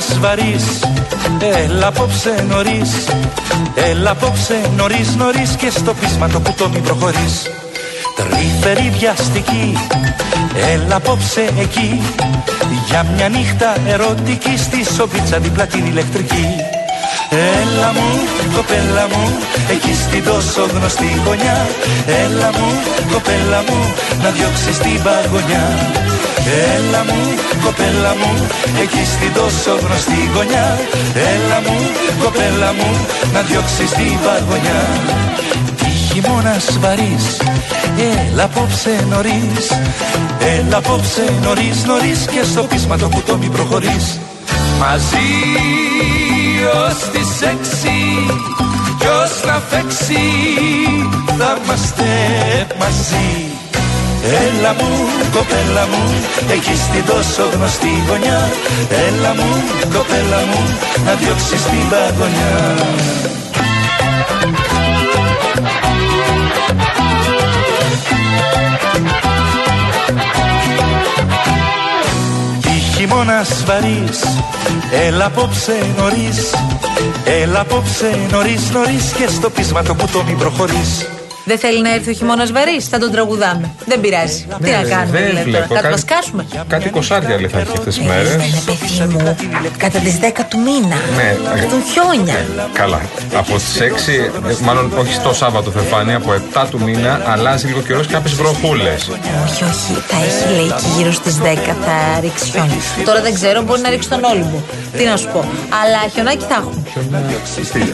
χειμώνας βαρύς Έλα απόψε νωρίς. Έλα απόψε νωρίς νωρίς Και στο πείσμα το κουτό μην προχωρείς. Τρυφερή βιαστική. Έλα απόψε εκεί. Για μια νύχτα ερωτική Στη σοβίτσα δίπλα την ηλεκτρική. Έλα μου, κοπέλα μου, εκεί στην τόσο γνωστή γωνιά. Έλα μου, κοπέλα μου, να διώξεις την παγωνιά Έλα μου, κοπέλα μου, εκεί στην τόσο γνωστή γωνιά. Έλα μου, κοπέλα μου, να διώξεις την παγωνιά Τι χειμώνας βαρύς, έλα απόψε νωρίς. Έλα απόψε νωρίς νωρίς και στο πείσμα το κουτό μη προχωρείς. Μαζί ως τις έξι κι ως να φέξει θα είμαστε μαζί Έλα μου, κοπέλα μου, εκεί στην τόσο γνωστή γωνιά. Έλα μου, κοπέλα μου, να διώξεις την παγωνιά. Χειμώνας βαρύς Έλα απόψε νωρίς. Έλα απόψε νωρίς νωρίς Και στο πείσμα το κουτό μην προχωρείς δεν θέλει να έρθει ο χειμώνας βαρύς, θα τον τραγουδάμε. Δεν πειράζει. Τι να κάνουμε, δεν δηλαδή, τώρα, κάτι σκάσουμε. Κάτι κοσάρια λέει θα έρθει αυτές τις μέρες. παιδί μου, κατά τις 10 του μήνα. Ναι, έρθουν χιόνια. Καλά. Από τις 6, μάλλον όχι το Σάββατο θα φάνει, από 7 του μήνα αλλάζει λίγο καιρός και κάποιες βροχούλες. Όχι, όχι. Θα έχει λέει και γύρω στις 10 θα ρίξει χιόνια. Τώρα δεν ξέρω, μπορεί να ρίξει τον Όλυμπο. Τι να σου πω. Αλλά χιονάκι θα έχουν.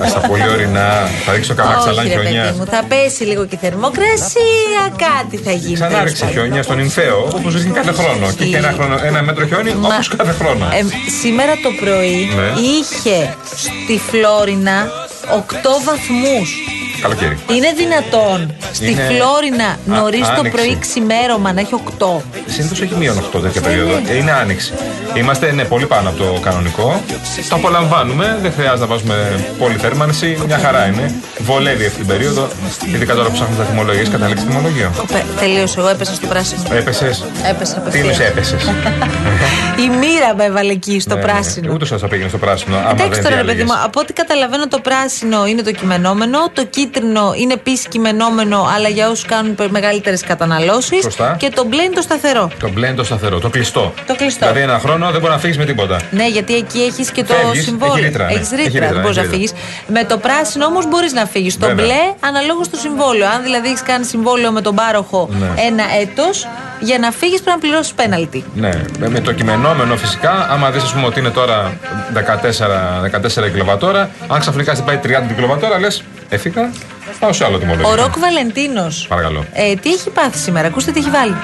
Α τα πολύ ορεινά, θα ρίξει το καμάξαλάν χιονιά. Θα πέσει λίγο και θερμοκρασία, κάτι θα γίνει. Ξανά ρίξε χιόνια στον Ινφαίο, όπως ρίχνει κάθε χρόνο. Και είχε ένα, χρόνο, ένα μέτρο χιόνι Μα... όπως κάθε χρόνο. Ε, σήμερα το πρωί ναι. είχε στη Φλόρινα 8 βαθμούς Καλοκαίρι. Είναι δυνατόν στη είναι... Φλόρινα νωρίς το πρωί ξημέρωμα να έχει 8. Συνήθως έχει μείον 8 τέτοια περίοδο. Ε, είναι άνοιξη. Είμαστε ναι, πολύ πάνω από το κανονικό. Το απολαμβάνουμε. Δεν χρειάζεται να βάζουμε πολύ θέρμανση. Μια χαρά είναι. Βολεύει αυτή την περίοδο. Ειδικά τώρα που ψάχνουμε τα τιμολογίες, καταλήξει τιμολογίο. Τελείωσε. Εγώ έπεσα στο πράσινο. Έπεσες; Έπεσα Τι είναι έπεσες; Η μοίρα με έβαλε εκεί στο ναι, ναι, ναι. πράσινο. Ούτε σα θα πήγαινε στο πράσινο. Εντάξει τώρα, παιδί μου, από ό,τι καταλαβαίνω το πράσινο είναι το κειμενόμενο. Το κίτρινο είναι επίσης κειμενόμενο, αλλά για όσους κάνουν μεγαλύτερες καταναλώσεις. Και το μπλε είναι το σταθερό. Το μπλε είναι το σταθερό, το κλειστό. Το κλειστό. Δηλαδή ένα χρόνο δεν μπορεί να φύγεις με τίποτα. Ναι, γιατί εκεί έχεις και το συμβόλαιο. Έχει ρήτρα. Έχεις ρήτρα, δεν μπορείς να φύγεις. Με το πράσινο όμως μπορείς να φύγεις. Το μπλε αναλόγως στο συμβόλαιο. Αν δηλαδή έχεις κάνει συμβόλαιο με τον πάροχο ναι. ένα έτος, για να φύγεις πρέπει να πληρώσεις πέναλτι. Ναι, με το κειμενόμενο φυσικά, άμα δεις ότι είναι τώρα 14, 14 κιλοβατόρα, αν ξαφνικά στην πάει 30 κιλοβατόρα, λες, έφυγα, πάω σε άλλο τιμολόγιο. Ο Ροκ Βαλεντίνος. Παρακαλώ. Ε, τι έχει πάθει σήμερα, ακούστε τι έχει βάλει.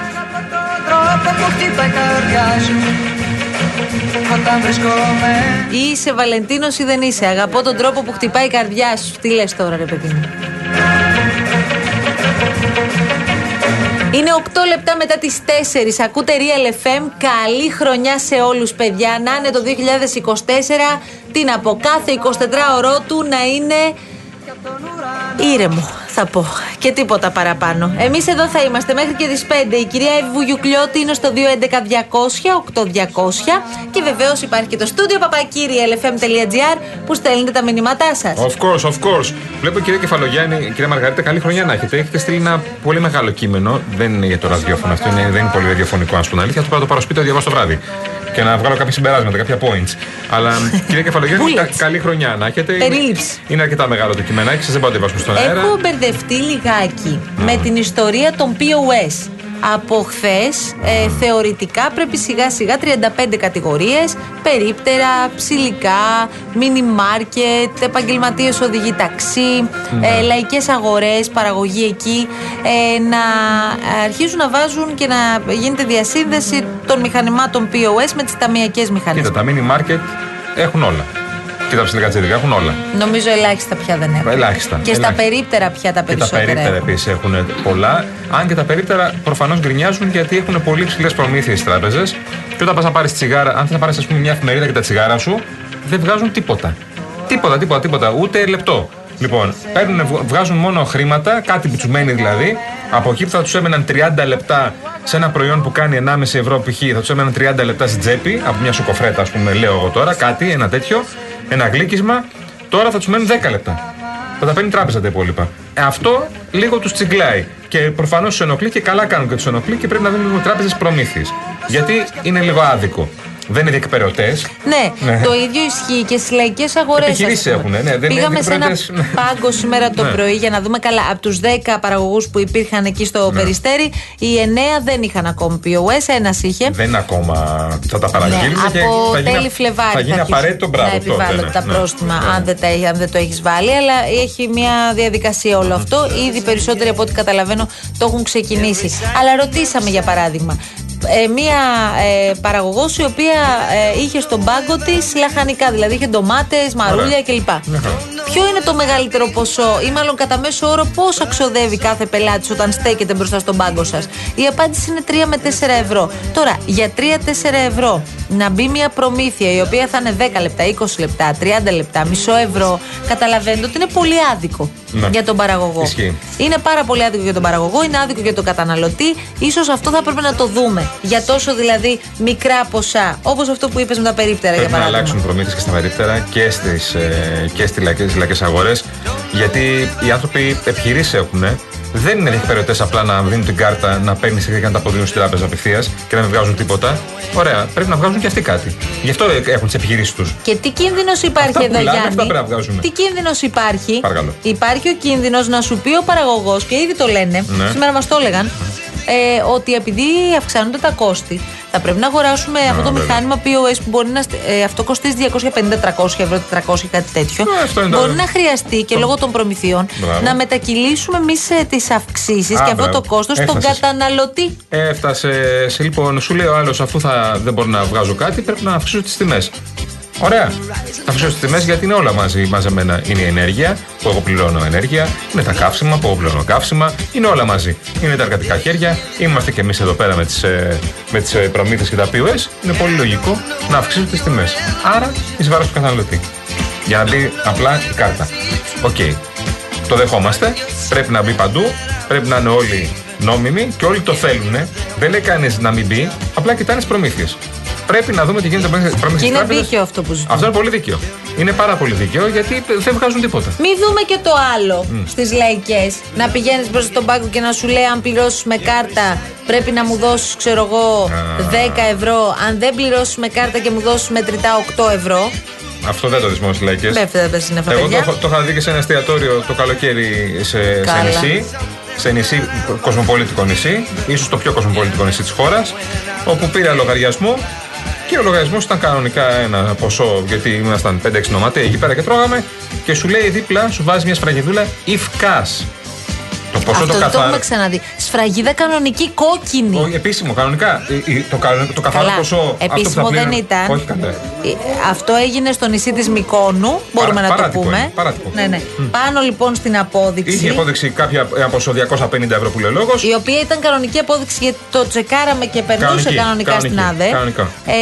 Είσαι Βαλεντίνος ή δεν είσαι; Αγαπώ τον τρόπο που χτυπάει η καρδιά σου. Τι λες τώρα, ρε παιδί μου; Είναι 8 λεπτά μετά τις 4. Ακούτε Real FM. Καλή χρονιά σε όλους παιδιά. Να είναι το 2024. Τι να πω, κάθε 24 ώρο του να είναι ήρεμο θα πω. Και τίποτα παραπάνω. Εμείς εδώ θα είμαστε μέχρι και τις 5. Η κυρία Εύη Βουγιουκλιώτη είναι στο 211-200-8200. Και βεβαίως υπάρχει και το στούντιο παπακύριελfm.gr που στέλνετε τα μηνύματά σας. Of course, of course. Βλέπω κυρία Κεφαλογιάννη, κυρία Μαργαρίτα, καλή χρονιά να έχετε. Έχετε στείλει ένα πολύ μεγάλο κείμενο. Δεν είναι για το ραδιόφωνο αυτό, είναι, δεν είναι πολύ ραδιοφωνικό, αν σου πω αλήθεια. Αυτό το πάρω σπίτι, το διαβάσω το βράδυ και να βγάλω κάποια συμπεράσματα, κάποια points. Αλλά κυρία Κεφαλογιάννη, καλή χρονιά να έχετε. Περίληψη. Είναι αρκετά μεγάλο το κειμενάκι, σας δεν πάω να το στον αέρα. Έχω μπερδευτεί λιγάκι με την ιστορία των POS. Από χθες ε, θεωρητικά πρέπει σιγά σιγά 35 κατηγορίες περίπτερα, ψηλικά, μίνι μάρκετ, επαγγελματίες οδηγοί ταξί, ναι. ε, λαϊκές αγορές, παραγωγή εκεί ε, να αρχίζουν να βάζουν και να γίνεται διασύνδεση των μηχανημάτων POS με τις ταμιακές μηχανές. Κοίτα, τα μίνι μάρκετ έχουν όλα. Και τα ψηλικά τσίδικα έχουν όλα. Νομίζω ελάχιστα πια δεν έχουν. Ελάχιστα. Και στα περίπτερα πια τα περισσότερα. Και τα περίπτερα επίσης έχουν πολλά. Αν και τα περίπτερα προφανώς γκρινιάζουν γιατί έχουν πολύ ψηλές προμήθειες στις τράπεζες. Και όταν πας να πάρεις τσιγάρα, αν θες να πάρεις μια εφημερίδα και τα τσιγάρα σου, δεν βγάζουν τίποτα. Τίποτα, τίποτα, τίποτα. Ούτε λεπτό. Λοιπόν, παίρνουν, βγ- βγάζουν μόνο χρήματα, κάτι που τους μένει δηλαδή. Από εκεί που θα τους έμεναν 30 λεπτά σε ένα προϊόν που κάνει 1,5 ευρώ π.χ., θα τους έμεναν 30 λεπτά στην τσέπη, από μια σοκοφρέτα, ας πούμε, λέω εγώ τώρα, κάτι, ένα τέτοιο, ένα γλύκισμα. Τώρα θα τους μένουν 10 λεπτά. Θα τα παίρνει η τράπεζα τα υπόλοιπα. Ε, αυτό λίγο τους τσιγκλάει. Και προφανώς τους ενοχλεί και καλά κάνουν και τους ενοχλεί και πρέπει να δίνουν λίγο τράπεζες προμήθειες. Γιατί είναι λίγο άδικο. Δεν είναι διεκπαιρεωτέ. Ναι, Ναι. το ίδιο ισχύει και στις λαϊκές αγορές. Επιχειρήσεις έχουνε, ναι, δεν Πήγαμε είναι σε ένα διεκπαιρεωτές, ναι. πάγκο σήμερα το Ναι. πρωί για να δούμε καλά. Από τους 10 παραγωγούς που υπήρχαν εκεί στο Ναι. Περιστέρι, οι 9 δεν είχαν ακόμη POS, ένας είχε. Δεν είναι ακόμα. Θα τα παραγγείλουμε Ναι, και από θα γίνει, τέλη Φλεβάρι θα γίνει αρχίσει απαραίτητο μπράβο. να τότε, επιβάλλονται ναι, τα ναι. πρόστιμα Ναι. αν, δεν τα, έχει- αν δεν το έχεις βάλει. Αλλά έχει μια διαδικασία όλο αυτό. Ήδη περισσότεροι από ό,τι καταλαβαίνω το έχουν ξεκινήσει. Αλλά ρωτήσαμε για παράδειγμα. Ε, μία ε, παραγωγός η οποία ε, είχε στον πάγκο της λαχανικά, δηλαδή είχε ντομάτες, μαρούλια Ωραία. κλπ. Μια χαρά. Ποιο είναι το μεγαλύτερο ποσό, ή μάλλον κατά μέσο όρο, πόσο ξοδεύει κάθε πελάτης όταν στέκεται μπροστά στον πάγκο σας; Η απάντηση είναι 3 με 4 ευρώ. Τώρα, για 3-4 ευρώ να μπει μια προμήθεια η οποία θα είναι 10 λεπτά, 20 λεπτά, 30 λεπτά, μισό ευρώ, καταλαβαίνετε ότι είναι πολύ άδικο Ναι. για τον παραγωγό. Ισχύει. Είναι πάρα πολύ άδικο για τον παραγωγό, είναι άδικο για τον καταναλωτή. Ίσως αυτό θα πρέπει να το δούμε. Για τόσο δηλαδή μικρά ποσά, όπως αυτό που είπες με τα περίπτερα για Πρέπει να παράδειγμα. αλλάξουν προμήθειες και στα περίπτερα και στις ε, και στις λαϊκές, λαϊκές αγορές. Γιατί οι άνθρωποι επιχειρήσεις έχουν. Δεν είναι διεκπαιρεωτές απλά να δίνουν την κάρτα, να παίρνει και να τα αποδίνουν στην τράπεζα απευθείας και να μην βγάζουν τίποτα. Ωραία, πρέπει να βγάζουν και αυτοί κάτι. Γι' αυτό έχουν τις επιχειρήσεις τους. Και τι κίνδυνος υπάρχει Αυτά εδώ, πουλάνε, Γιάννη; αυτά πρέπει να βγάζουμε. Τι κίνδυνος υπάρχει; Παρακαλώ. Υπάρχει ο κίνδυνος να σου πει ο παραγωγός, και ήδη το λένε, Ναι. σήμερα μας το έλεγαν, ε, ότι επειδή αυξάνονται τα κόστη, θα πρέπει να αγοράσουμε αυτό το βέβαια. μηχάνημα POS που μπορεί να. στε- Ε, αυτό κοστίζει 250-300 ευρώ, 400 κάτι τέτοιο. Ε, αυτό είναι το- μπορεί να χρειαστεί και λόγω των προμηθειών Μπράβο. να μετακυλήσουμε εμείς τις αυξήσεις Α, και αυτό μπράβο. το κόστος στον Έφτασες. καταναλωτή. Έφτασες. Σε, λοιπόν, σου λέει ο άλλος, αφού θα, δεν μπορώ να βγάζω κάτι, πρέπει να αυξήσω τις τιμές. Ωραία. Θα αυξήσω τι τιμές γιατί είναι όλα μαζί μαζεμένα. Είναι η ενέργεια που εγώ πληρώνω ενέργεια, είναι τα καύσιμα που εγώ πληρώνω καύσιμα, είναι όλα μαζί. Είναι τα εργατικά χέρια, είμαστε κι εμείς εδώ πέρα με τις με τις προμήθειες και τα POS. Είναι πολύ λογικό να αυξήσω τις τιμές. Άρα, εις βάρος του καταναλωτή. Για να μπει απλά η κάρτα. Οκ. Το δεχόμαστε. Πρέπει να μπει παντού. Πρέπει να είναι όλοι νόμιμοι και όλοι το θέλουν. Δεν λέει κανείς να μην μπει. Απλά κοιτάνε τις προμήθειες. Πρέπει να δούμε τι γίνεται με Και προμήθειες. είναι δίκαιο αυτό που ζητούμε. Αυτό είναι πολύ δίκαιο. Είναι πάρα πολύ δίκαιο γιατί δεν βγάζουν τίποτα. Μην δούμε και το άλλο στις λαϊκές Να πηγαίνεις μπροστά στον πάγκο και να σου λέει: Αν πληρώσεις με κάρτα, πρέπει να μου δώσεις, ξέρω εγώ, 10 ευρώ. Αν δεν πληρώσεις με κάρτα και μου δώσεις μετρητά 8 ευρώ. Αυτό δεν το δεις μόνο στις λαϊκές. Δεν θα πες είναι αυτά, Εγώ το, παιδιά. έχω- το είχα δει και σε ένα εστιατόριο το καλοκαίρι σε, σε Καλά. νησί. Σε νησί, κοσμοπολίτικο νησί, ίσως το πιο κοσμοπολίτικο νησί της χώρας, όπου πήρα λογαριασμό και ο λογαριασμός ήταν κανονικά ένα ποσό, γιατί ήμασταν 5-6 νοματέ εκεί πέρα και τρώγαμε. Και σου λέει δίπλα, σου βάζει μια σφραγιδούλα if cash. Το ποσό Αυτό το δεν το καθαρό. έχουμε ξαναδεί. Σφραγίδα κανονική κόκκινη. Όχι, επίσημο, κανονικά. Ε, ε, Το, κα- το καθαρό Καλά. ποσό. αυτό που θα Επίσημο δεν πλήρωνε- ήταν. Όχι, καλά. Ε, Αυτό έγινε στο νησί της Μικόνου. Μπορούμε να το παράτυπο πούμε. είναι, παράτυπο. Ναι, ναι. Πάνω λοιπόν στην απόδειξη. Είχε υπόδειξη κάποια ένα ποσό 250 ευρώ που λέει ο λόγος. Η οποία ήταν κανονική απόδειξη γιατί το τσεκάραμε και περνούσε Κανονική, κανονικά στην κανονική, ΑΔΕ. κανονικά. Ε,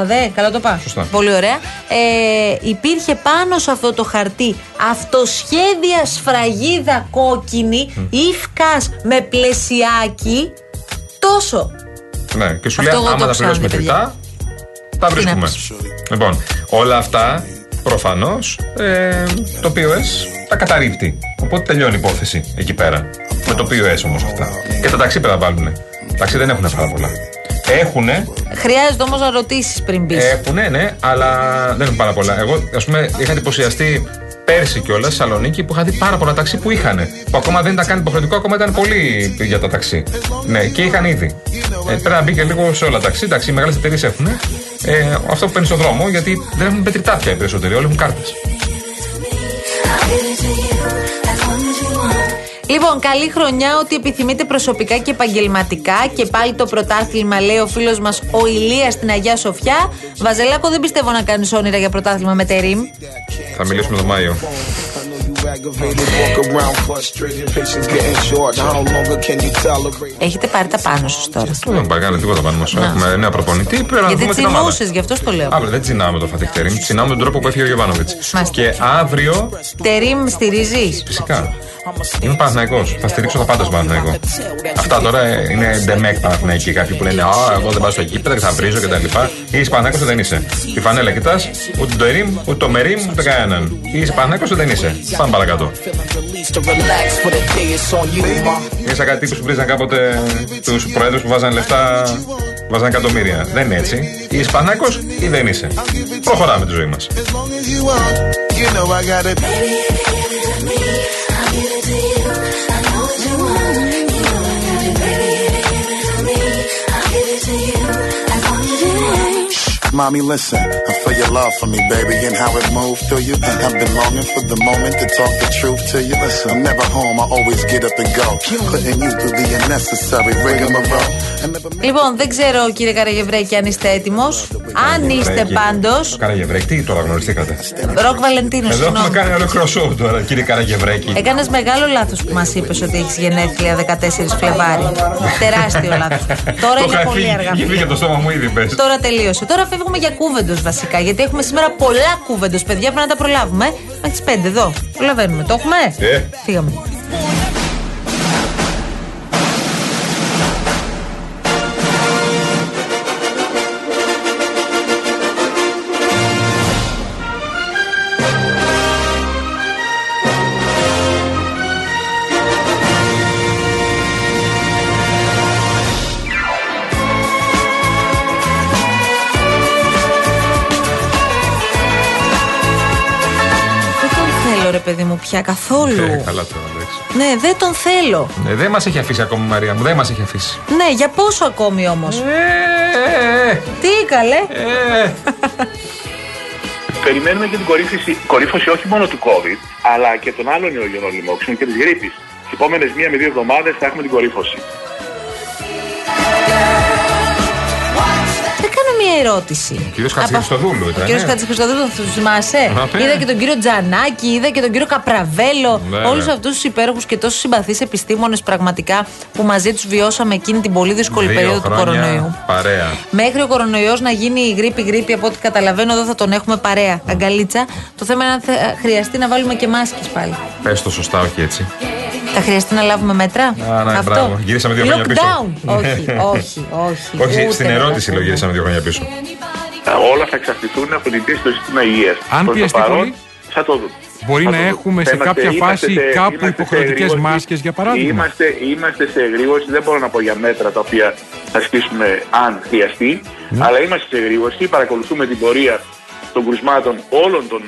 ΑΔΕ, καλά το πάω. Σωστά. Πολύ ωραία. Ε, υπήρχε πάνω σε αυτό το χαρτί αυτοσχέδια σφραγίδα κόκκινη, ύφκας με πλαισιάκι. Τόσο. Ναι, και σου Αυτό λέει εγώ άμα το τα πληρώσει ξαναδεί, μετρητά, τα βρίσκουμε. πεις. Λοιπόν, όλα αυτά προφανώς ε, το POS τα καταρρύπτει. Οπότε τελειώνει η υπόθεση εκεί πέρα. Με το POS όμως αυτά. Και τα ταξί πρέπει να βάλουν. Τα ταξί δεν έχουν πάρα πολλά. Έχουνε, Χρειάζεται όμως να ρωτήσεις πριν μπεις. έχουνε, ναι, αλλά δεν έχουν πάρα πολλά. Εγώ, ας πούμε, είχα εντυπωσιαστεί πέρσι κιόλας στη Θεσσαλονίκη που είχα δει πάρα πολλά ταξί που είχαν. Που ακόμα δεν ήταν καν υποχρεωτικό, ακόμα ήταν πολύ για τα ταξί. Ναι, και είχαν ήδη. Ε, πρέπει να μπει και λίγο σε όλα τα ταξί. Εντάξει, οι μεγάλες εταιρείες έχουν. Ε, αυτό που παίρνει στον δρόμο, γιατί δεν έχουν πετριτά πια οι περισσότεροι, όλοι έχουν κάρτες. Λοιπόν, καλή χρονιά, ό,τι επιθυμείτε προσωπικά και επαγγελματικά. Και πάλι το πρωτάθλημα, λέει ο φίλος μας ο Ηλίας στην Αγία Σοφιά. Βαζελάκο, δεν πιστεύω να κάνεις όνειρα για πρωτάθλημα με τερίμ. Θα μιλήσουμε τον Μάιο. Έχετε πάρει τα πάνω σας τώρα. Δεν έχουμε πάρει τίποτα πάνω μας. Έχουμε νέα προπονητή. Πρέπει να Γιατί δούμε την ομάδα. τσινούσες, γι' αυτό το λέω. Αύριο δεν τσινάμε το Φατιχτερήμ, τσινάμε τον τρόπο που έφυγε ο Γιωβάνοβιτς. Μάλιστα. Και αύριο, Τερίμ στηρίζεις; φυσικά, είμαι Παναθυναϊκό. Θα στηρίξω τα πάντα στον Παναθυναϊκό. Αυτά τώρα είναι ντεμέκ Παναθυναϊκοί. Κάποιοι που λένε Α, εγώ δεν πάω στο γήπεδο και θα βρίζω κτλ. Είσαι Παναθυναϊκό δεν είσαι. Τη φανέλα κοιτάς, ούτε το Ερήμ, ούτε το Μερίμ, ούτε κανέναν. Είσαι Παναθυναϊκό δεν είσαι. Πάμε παρακάτω. Είναι σαν κάτι τύπου που βρίζαν κάποτε τους προέδρους που βάζαν λεφτά, βάζαν εκατομμύρια. Δεν είναι έτσι. Είσαι Παναθυναϊκό ή δεν είσαι; Προχωράμε τη ζωή μας. Mommy, listen, I feel your love for me, baby, and how it moved through you. I've been longing for the moment to talk the truth to you. Listen, I'm never home, I always get up and go. Putting you through the unnecessary rigmarole. I never Λοιπόν, δεν ξέρω κύριε Καραγευρέκη αν είστε έτοιμος. Αν είστε πάντω. Καραγευρέκη, τι τώρα γνωριστήκατε; Ροκ Βαλεντίνο, Εδώ έχουμε συγγνώμη. κάνει ολόκληρο σοου τώρα, κύριε Καραγευρέκη. Έκανες μεγάλο λάθος που μας είπες ότι έχεις γενέθλια 14 Φλεβάρι. Τεράστιο λάθος. Τώρα Το είναι είχα πολύ φύγει- αργά. Είχε φύγει από το στόμα μου ήδη, πες. Τώρα τελείωσε. Τώρα φεύγουμε για κούβεντος βασικά. Γιατί έχουμε σήμερα πολλά κούβεντος, παιδιά. Πρέπει να τα προλάβουμε. Μέχρι τις 5 εδώ. Προλαβαίνουμε. Το έχουμε; Ε. Φύγαμε. Ρε παιδί μου, πια καθόλου. Ε, καλά τώρα, εντάξει. Ναι, δεν τον θέλω. Ε, δεν μας έχει αφήσει ακόμη η Μαρία μου, δεν μας έχει αφήσει. Ναι, για πόσο ακόμη όμως; Ε, ε, Τι καλέ. ε, ε. Περιμένουμε και την κορύφωση, κορύφωση όχι μόνο του COVID, αλλά και των άλλων ιογενών λοιμόξεων και της γρήπης. Τις επόμενες μία με δύο εβδομάδες θα έχουμε την κορύφωση. Θα κάνω μια ερώτηση. Ο κύριος Από- Χατζηχρηστοδούλου ήταν, Ο κύριος ε. Χατζηχρηστοδούλου, θα του θυμάσαι; Α, ναι. Είδα και τον κύριο Τζανάκη, είδα και τον κύριο Καπραβέλο. Βέβαια. Όλους αυτούς τους υπέροχους και τόσο συμπαθείς επιστήμονες πραγματικά που μαζί τους βιώσαμε εκείνη την πολύ δύσκολη Δύο περίοδο του χρόνια κορονοϊού. Παρέα. Μέχρι ο κορονοϊός να γίνει η γρήπη γρήπη, από ό,τι καταλαβαίνω, εδώ θα τον έχουμε παρέα. Αγκαλίτσα. Το θέμα είναι αν θα χρειαστεί να βάλουμε και μάσκες πάλι. Πες το σωστά, όχι έτσι. Θα χρειαστεί να λάβουμε μέτρα; Α, ναι, μπράβο. Γυρίσαμε δύο χρόνια πίσω. Lockdown. όχι, όχι, όχι. Όχι, Ούτε στην να ερώτηση τα λέω πούμε. γυρίσαμε δύο χρόνια πίσω. Ε, Όλα θα εξαρτηθούν από την πίεση στο σύστημα υγείας. Αν πιεστεί πολύ, θα το δούμε. μπορεί Θα να το δούμε. έχουμε σε Θα κάποια είμαστε φάση σε- κάπου είμαστε σε υποχρεωτικές εγρήγορση. μάσκες, για παράδειγμα; Είμαστε, είμαστε σε εγρήγορση, δεν μπορώ να πω για μέτρα τα οποία θα στήσουμε αν χρειαστεί, Ναι. αλλά είμαστε σε εγρήγορση, παρακολουθούμε την πορεία των κρουσμάτων όλων των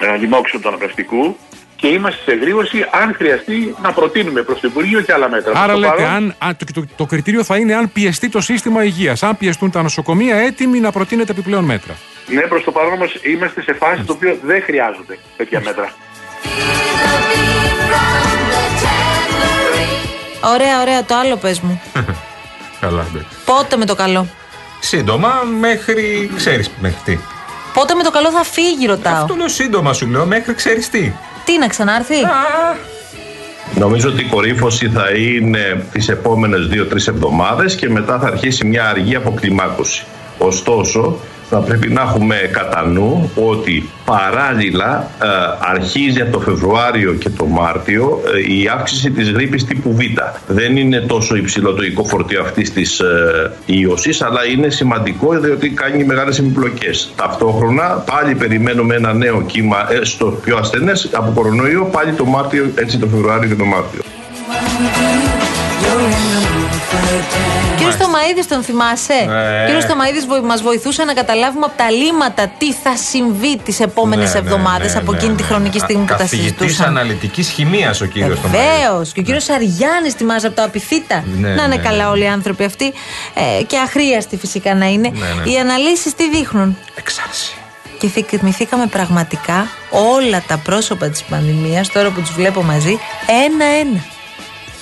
ε, λοιμόξεων του αναπνευστικού και είμαστε σε εγρήγορση αν χρειαστεί να προτείνουμε προς το Υπουργείο και άλλα μέτρα. Άρα Προς το λέτε, παρόν, αν, αν- το, το, το κριτήριο θα είναι αν πιεστεί το σύστημα υγείας. Αν πιεστούν τα νοσοκομεία, έτοιμοι να προτείνετε επιπλέον μέτρα. Ναι, προς το παρόν όμως είμαστε σε φάση το οποίο δεν χρειάζονται τέτοια μέτρα. Ωραία, ωραία. Το άλλο πες μου. Καλά, εντάξει. Πότε με το καλό; Σύντομα μέχρι. ξέρεις μέχρι τι. Πότε με το καλό θα φύγει, ρωτάω. Αυτό λέω σύντομα σου λέω μέχρι ξέρεις τι. Τι, να ξανάρθει; Α, Νομίζω ότι η κορύφωση θα είναι τις επόμενες δύο-τρεις εβδομάδες και μετά θα αρχίσει μια αργή αποκλιμάκωση. Ωστόσο, θα πρέπει να έχουμε κατά νου ότι παράλληλα ε, αρχίζει από το Φεβρουάριο και το Μάρτιο ε, η αύξηση της γρήπης τύπου Β. Δεν είναι τόσο υψηλό το οικό φορτίο αυτής της ε, ίωσης, αλλά είναι σημαντικό διότι κάνει μεγάλες επιπλοκές. Ταυτόχρονα πάλι περιμένουμε ένα νέο κύμα ε, στο πιο ασθενές από κορονοϊό πάλι το Μάρτιο, έτσι το Φεβρουάριο και το Μάρτιο. Κύριος Στομαίδη, τον θυμάσαι; Ναι. Κύριος Στομαίδη μας βοηθούσε να καταλάβουμε από τα λύματα τι θα συμβεί τις επόμενες ναι, ναι, εβδομάδες ναι, από ναι, εκείνη τη ναι. χρονική στιγμή που τα Καθηγητής συζητούσαμε. αναλυτικής χημίας ο κύριος Βεβαίως. Και ο κύριος Αριάννης θυμάσαι από τα απειθήτα. Ναι, να είναι ναι, καλά ναι. όλοι οι άνθρωποι αυτοί. Ε, και αχρίαστοι φυσικά να είναι. Ναι, ναι. Οι αναλύσεις τι δείχνουν; Εξάρση. Και θυμηθήκαμε πραγματικά όλα τα πρόσωπα της πανδημίας τώρα που τους βλέπω μαζί ένα-ένα.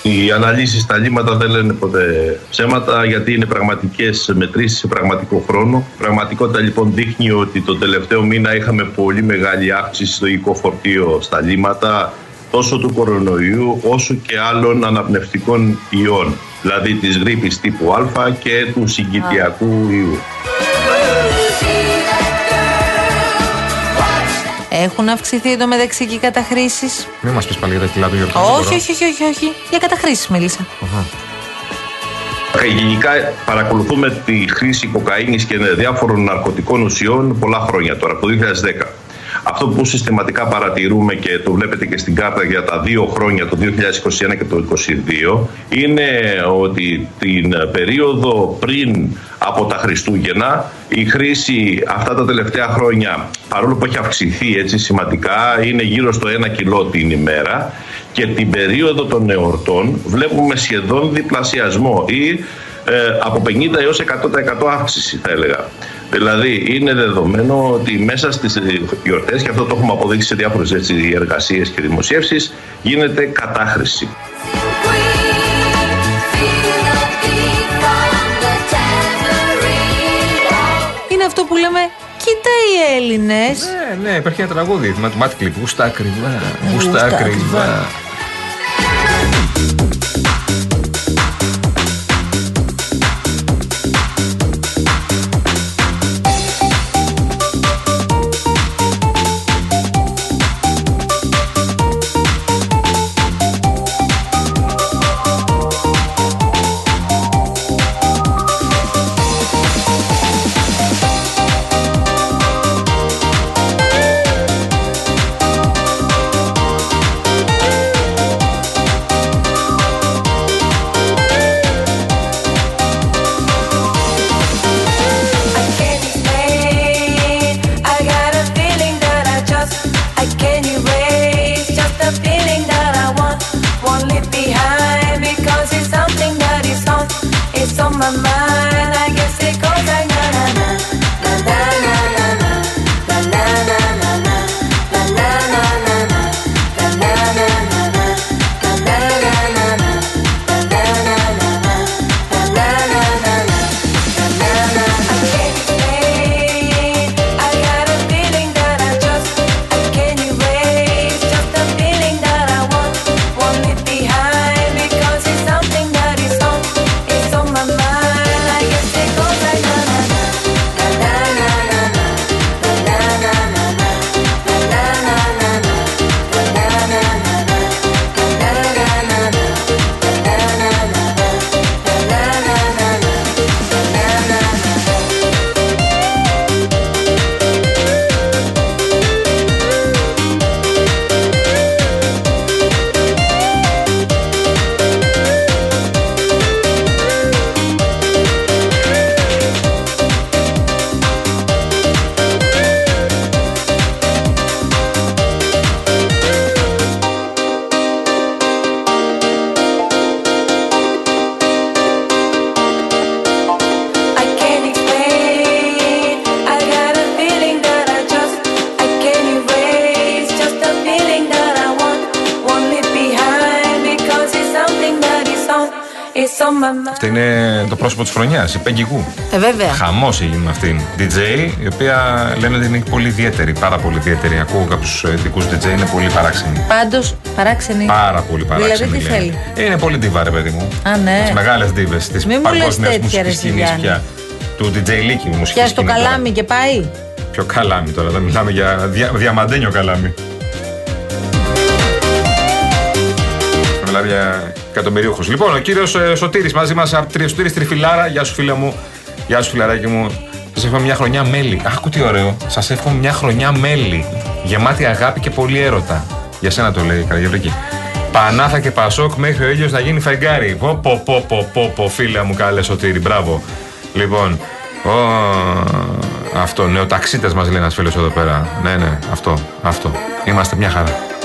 Οι αναλύσεις στα λίμματα δεν λένε ποτέ ψέματα γιατί είναι πραγματικές μετρήσεις σε πραγματικό χρόνο. Η πραγματικότητα λοιπόν δείχνει ότι τον τελευταίο μήνα είχαμε πολύ μεγάλη αύξηση στο οικό φορτίο στα λίμματα τόσο του κορονοϊού όσο και άλλων αναπνευστικών ιών, δηλαδή της γρήπης τύπου Α και του συγκητιακού ιού. Έχουν αυξηθεί το μεταξύ και οι καταχρήσεις. Μην μας πεις πάλι για τα κιλά του Γιώργου. Όχι, όχι, όχι, όχι, όχι. Για καταχρήσεις μίλησα. Γενικά παρακολουθούμε τη χρήση κοκαίνης και διάφορων ναρκωτικών ουσιών πολλά χρόνια τώρα, από το 2010. Αυτό που συστηματικά παρατηρούμε και το βλέπετε και στην κάρτα για τα δύο χρόνια, το 2021 και το 2022, είναι ότι την περίοδο πριν από τα Χριστούγεννα η χρήση αυτά τα τελευταία χρόνια, παρόλο που έχει αυξηθεί έτσι σημαντικά, είναι γύρω στο 1 κιλό την ημέρα και την περίοδο των εορτών βλέπουμε σχεδόν διπλασιασμό ή ε, από 50 έως 100% αύξηση θα έλεγα. Δηλαδή είναι δεδομένο ότι μέσα στις γιορτές και αυτό το έχουμε αποδείξει σε διάφορες έτσι, εργασίες και δημοσίευσεις γίνεται κατάχρηση. Είναι αυτό που λέμε Κοίτα οι Έλληνες Ναι, ναι, υπάρχει ένα τραγούδι. Μάτι κλειπ. Γουστά ακριβά. Γουστά ακριβά. On my mind. Αυτό είναι το πρόσωπο της χρονιάς, η Πέγγι Γου. Ε βέβαια Χαμός έγινε με αυτήν. DJ, η οποία λένε ότι είναι πολύ ιδιαίτερη, πάρα πολύ ιδιαίτερη. Ακούω κάποιους ειδικού DJ, είναι πολύ παράξενοι. Πάντως παράξενη Πάρα πολύ παράξενοι. Δηλαδή τι λένε. θέλει; Είναι πολύ ντίβα, ρε παιδί μου. Α ναι Τις μεγάλες ντίβε της Μη μου λες παγκόσμιας τέτοια, ρε, μουσική σκηνής Γιάννη. πια. Του DJ Λίκη μουσική Πιάσει το σκηνή τώρα. καλάμι και πάει Πιο καλάμι τώρα, δεν μιλάμε για δια, διαμαντένιο καλάμι. Μιλάμε για εκατομμυρίουχου. Λοιπόν, ο κύριος Σωτήρης μαζί μας, Σωτήρης Τριφυλάρα. Γεια σου, φίλε μου. Γεια σου, φιλαράκι μου. Σας εύχομαι μια χρονιά μέλη. Άκου τι ωραίο. Σας εύχομαι μια χρονιά μέλη. Γεμάτη αγάπη και πολύ έρωτα. Για σένα το λέει η Καραγευρική. Πανάθα και Πασόκ μέχρι ο ήλιος να γίνει φεγγάρι. Πω, πω, πω, πω, πω, πω, φίλα μου, καλέ Σωτήρη. Μπράβο. Λοιπόν, ο, αυτό, νεοταξίτες μας λέει ένας φίλος εδώ πέρα. Ναι, ναι, αυτό, αυτό. Είμαστε μια χαρά.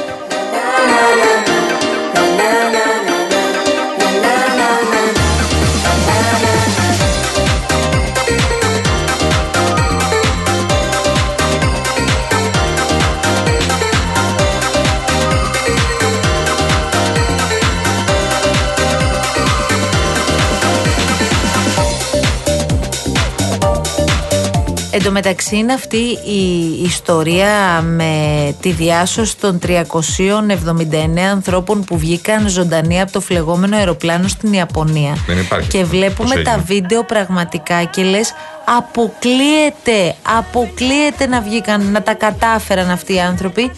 Εν τω μεταξύ είναι αυτή η ιστορία με τη διάσωση των 379 ανθρώπων που βγήκαν ζωντανοί από το φλεγόμενο αεροπλάνο στην Ιαπωνία. Δεν υπάρχει Και αυτό. βλέπουμε Πώς τα έγινε; βίντεο πραγματικά και λες αποκλείεται, αποκλείεται να βγήκαν, να τα κατάφεραν αυτοί οι άνθρωποι.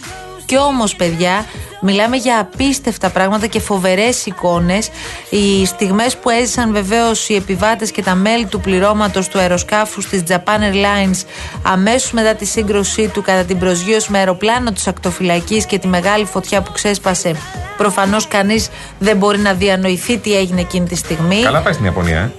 Και όμως παιδιά, μιλάμε για απίστευτα πράγματα και φοβερές εικόνες. Οι στιγμές που έζησαν βεβαίως οι επιβάτες και τα μέλη του πληρώματος του αεροσκάφους της Japan Airlines αμέσως μετά τη σύγκρουσή του κατά την προσγείωση με αεροπλάνο της ακτοφυλακής και τη μεγάλη φωτιά που ξέσπασε. Προφανώς κανείς δεν μπορεί να διανοηθεί τι έγινε εκείνη τη στιγμή. Καλά πάει στην Ιαπωνία, ε.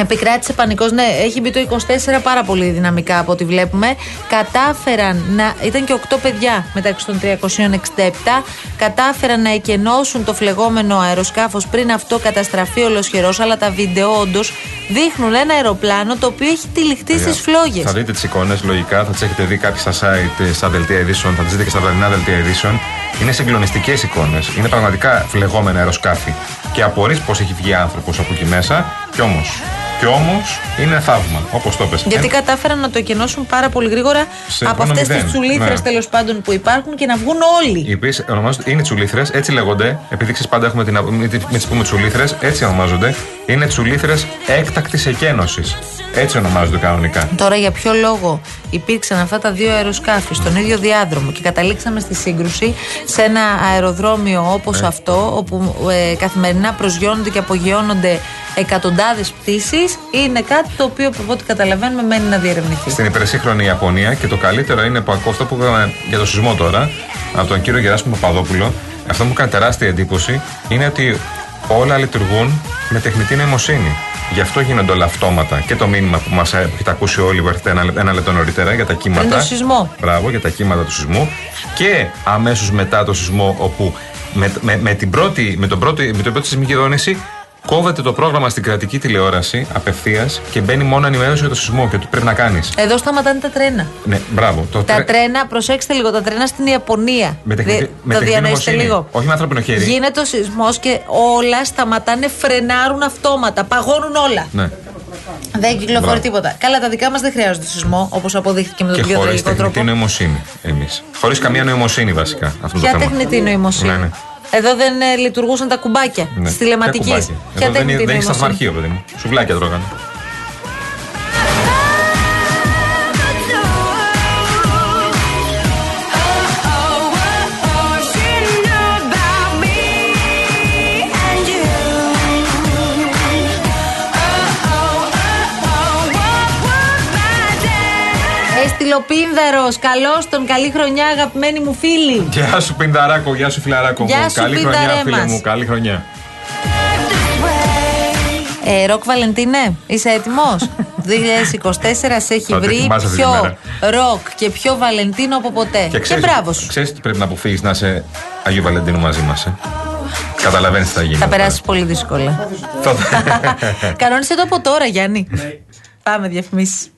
Επικράτησε πανικός, ναι, έχει μπει το 24 πάρα πολύ δυναμικά από ό,τι βλέπουμε. Κατάφεραν να. ήταν και 8 παιδιά μεταξύ των 367. Κατάφεραν να εκενώσουν το φλεγόμενο αεροσκάφος πριν αυτό καταστραφεί ολοσχερός. Αλλά τα βίντεο όντως δείχνουν ένα αεροπλάνο το οποίο έχει τυλιχτεί στις φλόγες. Θα δείτε τις εικόνες, λογικά, θα τις έχετε δει κάποιοι στα site, ε, στα δελτία ειδήσεων, θα τις δείτε και στα βραδινά δελτία ειδήσεων. Είναι συγκλονιστικές εικόνες. Είναι πραγματικά φλεγόμενα αεροσκάφη. Και απορρεί πώς έχει βγει άνθρωπος από εκεί μέσα. Κι όμως. Κι όμως είναι θαύμα, όπως το πες. Γιατί Ε, κατάφεραν να το εκενώσουν πάρα πολύ γρήγορα Σε από χρόνο αυτές τις μηδέν, τσουλήθρες ναι. τέλος πάντων που υπάρχουν και να βγουν όλοι. Οι οποίες ονομάζονται είναι τσουλήθρες, έτσι λέγονται. Επειδή ξέρεις πάντα έχουμε την. Μην τι- μην τις πούμε τσουλήθρες, έτσι ονομάζονται. Είναι τσουλήθρες έκτακτης εκένωσης. Έτσι ονομάζονται κανονικά. Τώρα για ποιο λόγο υπήρξαν αυτά τα δύο αεροσκάφη στον ίδιο διάδρομο και καταλήξαμε στη σύγκρουση σε ένα αεροδρόμιο όπως Ναι. αυτό όπου ε, καθημερινά προσγειώνονται και απογειώνονται εκατοντάδες πτήσεις είναι κάτι το οποίο από ό,τι καταλαβαίνουμε μένει να διερευνηθεί. Στην υπερσύγχρονη Ιαπωνία και το καλύτερο είναι που ακούω αυτό που είπαμε για το σεισμό τώρα από τον κύριο Γεράσιμο Παπαδόπουλο. Αυτό που μου κάνει τεράστια εντύπωση είναι ότι όλα λειτουργούν με τεχνητή νοημοσύνη. Γι' αυτό γίνονται όλα αυτόματα. Και το μήνυμα που μας έχετε ακούσει όλοι που έρχεται ένα, ένα λεπτό νωρίτερα για τα κύματα. Πριν το σεισμό. Μπράβο, για τα κύματα του σεισμού. Και αμέσως μετά το σεισμό, όπου με, με, με την πρώτη, με, τον πρώτη, με την πρώτη σεισμική δόνηση κόβεται το πρόγραμμα στην κρατική τηλεόραση απευθείας και μπαίνει μόνο ενημέρωση για το σεισμό και τι πρέπει να κάνεις. Εδώ σταματάνε τα τρένα. Ναι, μπράβο. Το Τα τρέ- τρένα, προσέξτε λίγο, τα τρένα στην Ιαπωνία. Με τεχνητή, Δε- με το τεχνητή διανοείστε νοημοσύνη. λίγο. Όχι με ανθρώπινο χέρι. Γίνεται ο σεισμός και όλα σταματάνε, φρενάρουν αυτόματα, παγώνουν όλα. Ναι. Δεν κυκλοφορεί Μπράβο. τίποτα. Καλά, τα δικά μας δεν χρειάζονται σεισμό, όπως αποδείχθηκε με τον Και πιο χωρίς τραγικό τεχνητή τρόπο. νοημοσύνη εμείς. Χωρίς καμία νοημοσύνη βασικά αυτό Ποια το θέμα. τεχνητή νοημοσύνη; Ναι, ναι. Εδώ δεν ε, λειτουργούσαν τα κουμπάκια Ναι. τη τηλεματική. Ποια κουμπάκια; Ποια Εδώ δεν, τεχνητή δεν έχει νοημοσύνη. σταθμαρχείο, παιδί μου. Σουβλάκια τρώγανε. Πίνδαρο. Καλώς τον, καλή χρονιά, αγαπημένοι μου φίλοι. Γεια σου Πινταράκο, γεια σου Φιλαράκο. Γεια μου. σου, Καλή χρονιά, Πινταρέ φίλε μας. μου. Καλή χρονιά. Ε, Ροκ Βαλεντίνε, είσαι έτοιμος; 2024 σε έχει Θα το βρει ετοιμάσαι αυτή τη πιο μέρα. ροκ και πιο Βαλεντίνο από ποτέ. Και, ξέρεις, μπράβο σου. Ξέρεις τι πρέπει να αποφύγεις να είσαι Αγίου Βαλεντίνου μαζί μας. Ε; Καταλαβαίνεις τι θα γίνει. Θα μετά. περάσεις πολύ δύσκολα. Θα- Κανόνισε το από τώρα, Γιάννη. Πάμε διαφημίσεις.